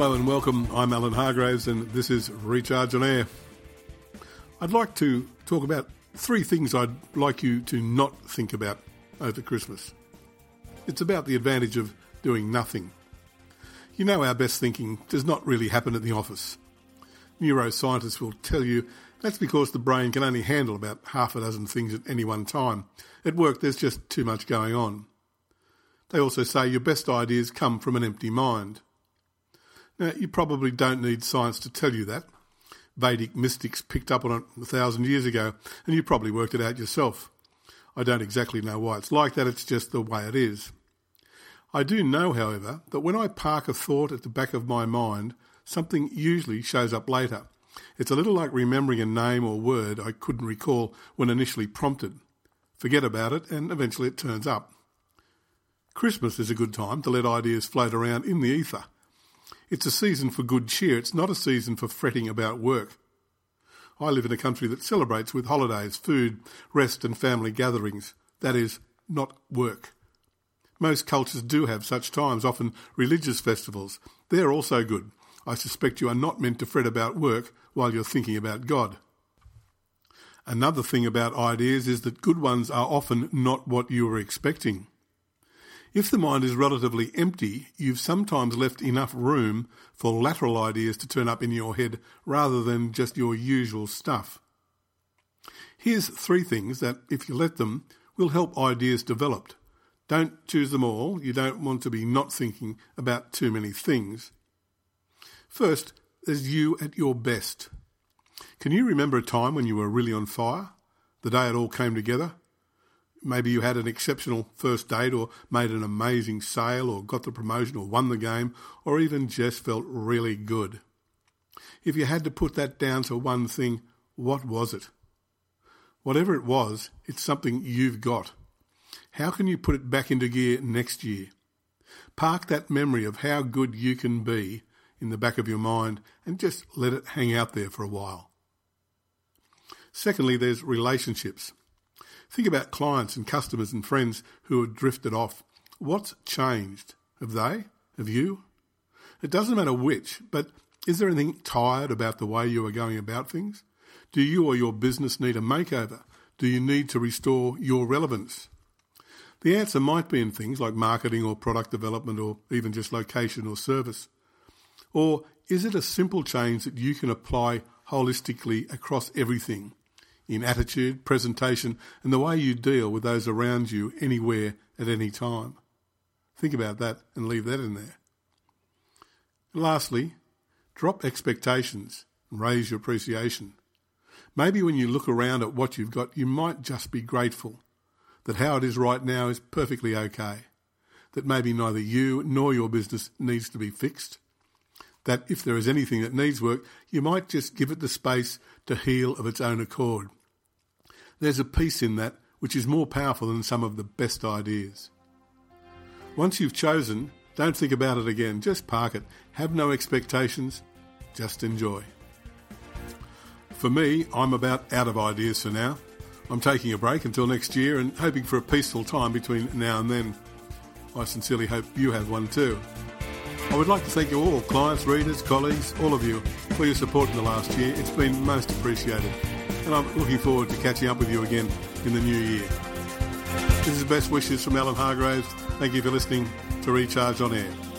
Hello and welcome. I'm Alan Hargraves and this is Recharge on Air. I'd like to talk about three things I'd like you to not think about over Christmas. It's about the advantage of doing nothing. You know, our best thinking does not really happen at the office. Neuroscientists will tell you that's because the brain can only handle about half a dozen things at any one time. At work, there's just too much going on. They also say your best ideas come from an empty mind. Now, you probably don't need science to tell you that. Vedic mystics picked up on it a thousand years ago, and you probably worked it out yourself. I don't exactly know why it's like that, it's just the way it is. I do know, however, that when I park a thought at the back of my mind, something usually shows up later. It's a little like remembering a name or word I couldn't recall when initially prompted. Forget about it, and eventually it turns up. Christmas is a good time to let ideas float around in the ether. It's a season for good cheer, it's not a season for fretting about work. I live in a country that celebrates with holidays, food, rest, and family gatherings. That is, not work. Most cultures do have such times, often religious festivals. They're also good. I suspect you are not meant to fret about work while you're thinking about God. Another thing about ideas is that good ones are often not what you were expecting. If the mind is relatively empty, you've sometimes left enough room for lateral ideas to turn up in your head rather than just your usual stuff. Here's three things that, if you let them, will help ideas develop. Don't choose them all. You don't want to be not thinking about too many things. First, there's you at your best. Can you remember a time when you were really on fire? The day it all came together? Maybe you had an exceptional first date or made an amazing sale or got the promotion or won the game or even just felt really good. If you had to put that down to one thing, what was it? Whatever it was, it's something you've got. How can you put it back into gear next year? Park that memory of how good you can be in the back of your mind and just let it hang out there for a while. Secondly, there's relationships. Think about clients and customers and friends who have drifted off. What's changed? Have they? Have you? It doesn't matter which, but is there anything tired about the way you are going about things? Do you or your business need a makeover? Do you need to restore your relevance? The answer might be in things like marketing or product development or even just location or service. Or is it a simple change that you can apply holistically across everything? In attitude, presentation, and the way you deal with those around you anywhere at any time. Think about that and leave that in there. And lastly, drop expectations and raise your appreciation. Maybe when you look around at what you've got, you might just be grateful that how it is right now is perfectly okay. That maybe neither you nor your business needs to be fixed. That if there is anything that needs work, you might just give it the space to heal of its own accord. There's a peace in that which is more powerful than some of the best ideas. Once you've chosen, don't think about it again. Just park it. Have no expectations. Just enjoy. For me, I'm about out of ideas for now. I'm taking a break until next year and hoping for a peaceful time between now and then. I sincerely hope you have one too. I would like to thank you all, clients, readers, colleagues, all of you, for your support in the last year. It's been most appreciated and I'm looking forward to catching up with you again in the new year. This is best wishes from Alan Hargraves. Thank you for listening to Recharge on Air.